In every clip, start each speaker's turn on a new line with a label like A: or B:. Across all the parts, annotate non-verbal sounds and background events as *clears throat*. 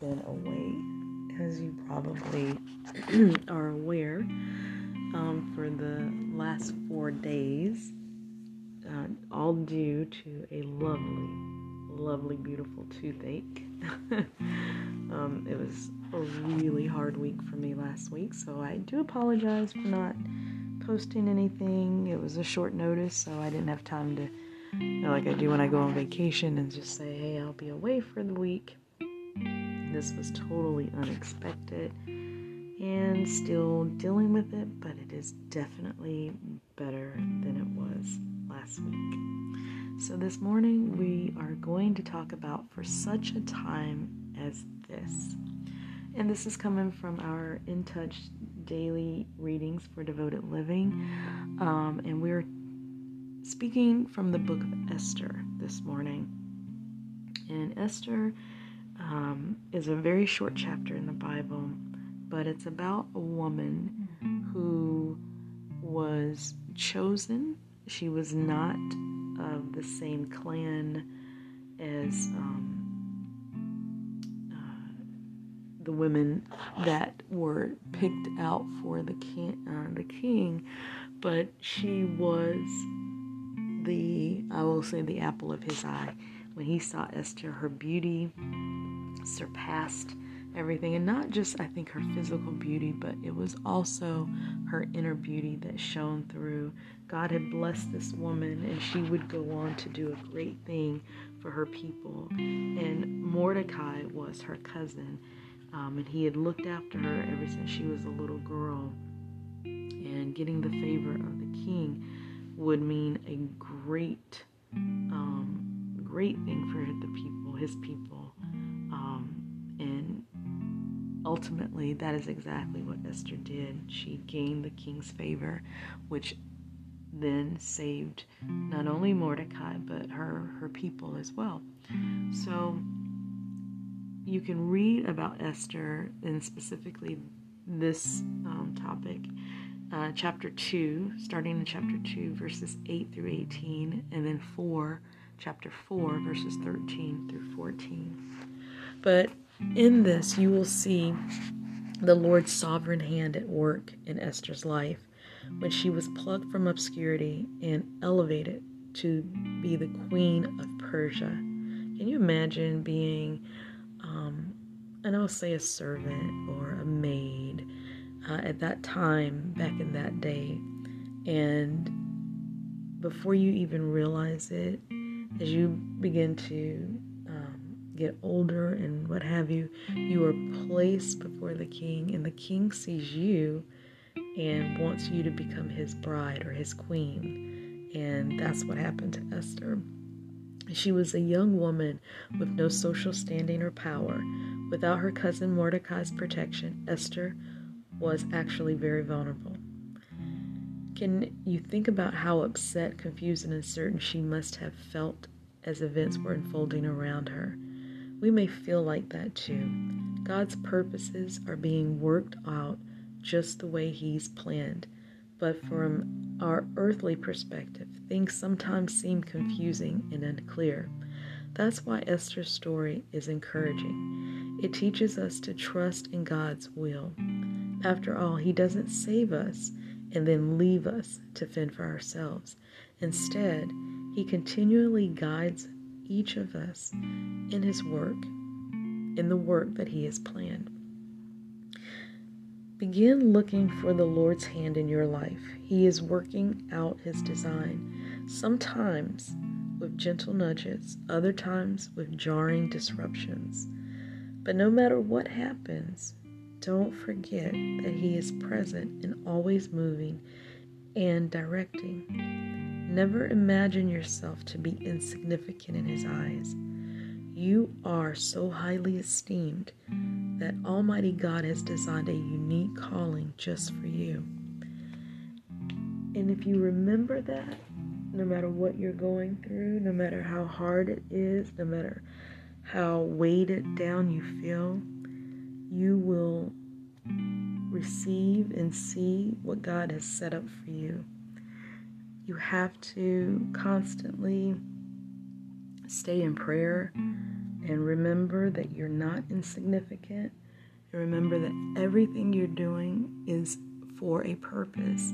A: been away, as you probably *clears throat* are aware, um, for the last four days, uh, all due to a lovely, lovely, beautiful toothache. *laughs* um, it was a really hard week for me last week, so I do apologize for not posting anything. It was a short notice, so I didn't have time to, you know, like I do when I go on vacation and just say, hey, I'll be away for the week. This was totally unexpected and still dealing with it, but it is definitely better than it was last week. So, this morning we are going to talk about for such a time as this. And this is coming from our In Touch daily readings for devoted living. Um, and we're speaking from the book of Esther this morning. And Esther um, is a very short chapter in the Bible, but it's about a woman who was chosen. She was not of the same clan as um, uh, the women that were picked out for the king, uh, the king, but she was the I will say the apple of his eye. When he saw Esther, her beauty surpassed everything, and not just I think her physical beauty, but it was also her inner beauty that shone through. God had blessed this woman, and she would go on to do a great thing for her people. And Mordecai was her cousin, um, and he had looked after her ever since she was a little girl. And getting the favor of the king would mean a great, um, great thing for the people, his people. Ultimately, that is exactly what Esther did. She gained the king's favor, which then saved not only Mordecai but her her people as well. So you can read about Esther and specifically this um, topic, uh, chapter 2, starting in chapter 2, verses 8 through 18, and then 4, chapter 4, verses 13 through 14. But in this, you will see the Lord's sovereign hand at work in Esther's life when she was plucked from obscurity and elevated to be the queen of Persia. Can you imagine being um, and I'll say a servant or a maid uh, at that time, back in that day. And before you even realize it, as you begin to get older and what have you, you are placed before the king, and the king sees you and wants you to become his bride or his queen. And that's what happened to Esther. She was a young woman with no social standing or power. Without her cousin Mordecai's protection, Esther was actually very vulnerable. Can you think about how upset, confused, and uncertain she must have felt as events were unfolding around her? We may feel like that too. God's purposes are being worked out just the way He's planned, but from our earthly perspective, things sometimes seem confusing and unclear. That's why Esther's story is encouraging. It teaches us to trust in God's will. After all, He doesn't save us and then leave us to fend for ourselves. Instead, He continually guides each of us in His work, in the work that He has planned. Begin looking for the Lord's hand in your life. He is working out His design, sometimes with gentle nudges, other times with jarring disruptions. But no matter what happens, don't forget that He is present and always moving and directing. Never imagine yourself to be insignificant in His eyes. You are so highly esteemed that Almighty God has designed a unique calling just for you. And if you remember that, no matter what you're going through, no matter how hard it is, no matter how weighted down you feel, you will receive and see what God has set up for you. You have to constantly stay in prayer And remember that you're not insignificant. And remember that everything you're doing is for a purpose.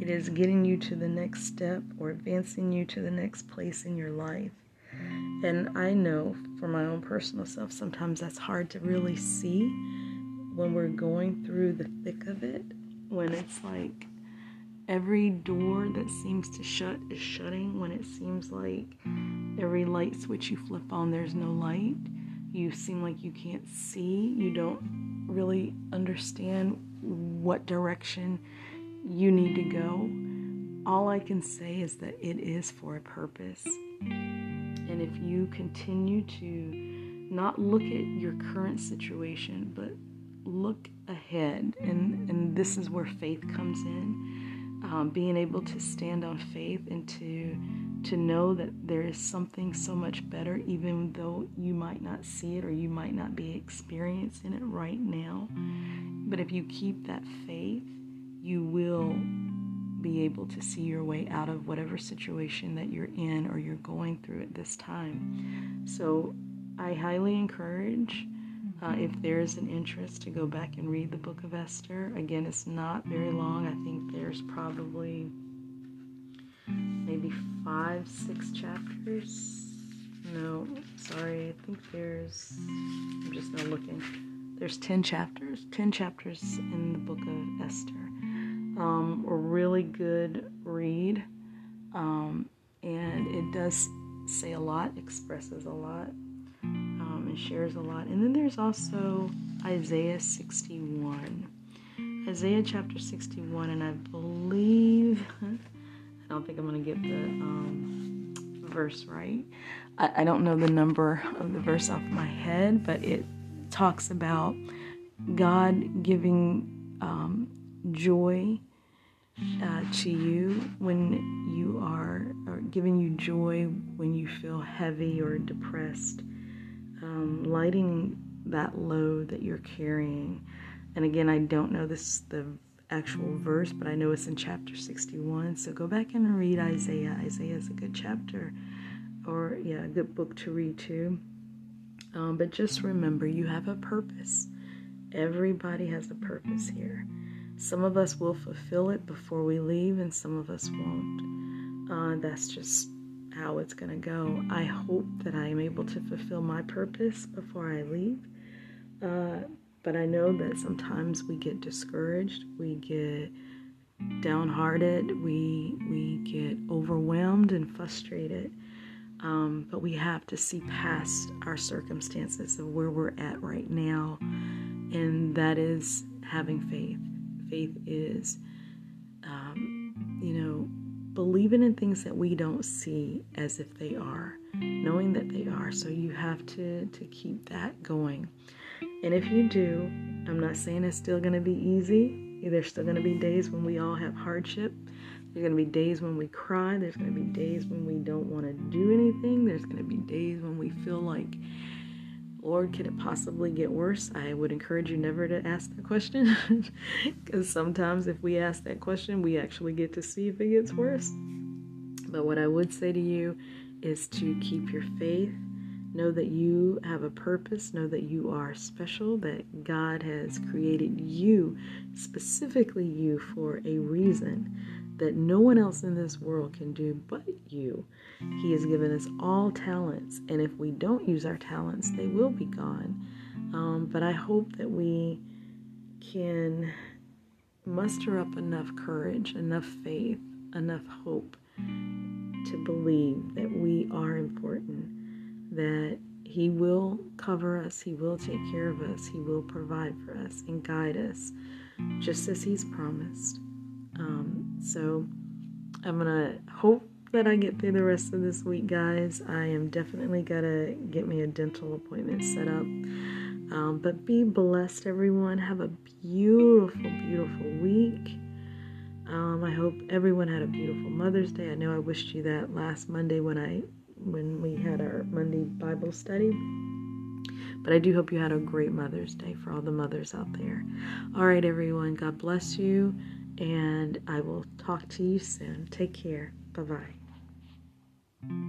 A: It is getting you to the next step or advancing you to the next place in your life. And I know for my own personal self, sometimes that's hard to really see when we're going through the thick of it, when it's like every door that seems to shut is shutting, when it seems like every light switch you flip on, there's no light. You seem like you can't see. You don't really understand what direction you need to go. All I can say is that it is for a purpose. And if you continue to not look at your current situation, but look ahead, and, and this is where faith comes in, um, being able to stand on faith and to to know that there is something so much better, even though you might not see it or you might not be experiencing it right now. But if you keep that faith, you will be able to see your way out of whatever situation that you're in or you're going through at this time. So I highly encourage. Uh, if there's an interest to go back and read the book of Esther, again, it's not very long. I think there's probably maybe five, six chapters. No, sorry, I think there's, I'm just not looking. There's 10 chapters, 10 chapters in the book of Esther. Um, a really good read, um, and it does say a lot, expresses a lot, shares a lot. And then there's also Isaiah 61. Isaiah chapter 61, and I believe *laughs* I don't think I'm going to get the um, verse right. I, I don't know the number of the verse off my head, but it talks about God giving um, joy uh, to you when you are, or giving you joy when you feel heavy or depressed, um, lighting that load that you're carrying. And again, I don't know this the actual verse, but I know it's in chapter 61. So go back and read Isaiah. Isaiah is a good chapter, or yeah, a good book to read too. Um, but just remember, you have a purpose. Everybody has a purpose here. Some of us will fulfill it before we leave, and some of us won't. Uh, that's just how it's going to go. I hope that I am able to fulfill my purpose before I leave. Uh, but I know that sometimes we get discouraged, we get downhearted, we we get overwhelmed and frustrated. Um, but we have to see past our circumstances of where we're at right now, and that is having faith. Faith is, believing in things that we don't see as if they are, knowing that they are. So you have to to keep that going. And if you do, I'm not saying it's still going to be easy. There's still going to be days when we all have hardship. There's going to be days when we cry. There's going to be days when we don't want to do anything. There's going to be days when we feel like, Lord, can it possibly get worse? I would encourage you never to ask that question *laughs* because sometimes if we ask that question, we actually get to see if it gets worse. But what I would say to you is to keep your faith Know that you have a purpose. Know that you are special, that God has created you, specifically you, for a reason that no one else in this world can do but you. He has given us all talents, and if we don't use our talents, they will be gone. Um, but I hope that we can muster up enough courage, enough faith, enough hope to believe that we are important that He will cover us, He will take care of us, He will provide for us and guide us, just as He's promised. Um, so I'm gonna hope that I get through the rest of this week, guys. I am definitely gonna get me a dental appointment set up. Um, but be blessed, everyone. Have a beautiful, beautiful week. Um, I hope everyone had a beautiful Mother's Day. I know I wished you that last Monday when I when we had our Monday Bible study. But I do hope you had a great Mother's Day for all the mothers out there. All right, everyone. God bless you and I will talk to you soon. Take care. Bye bye.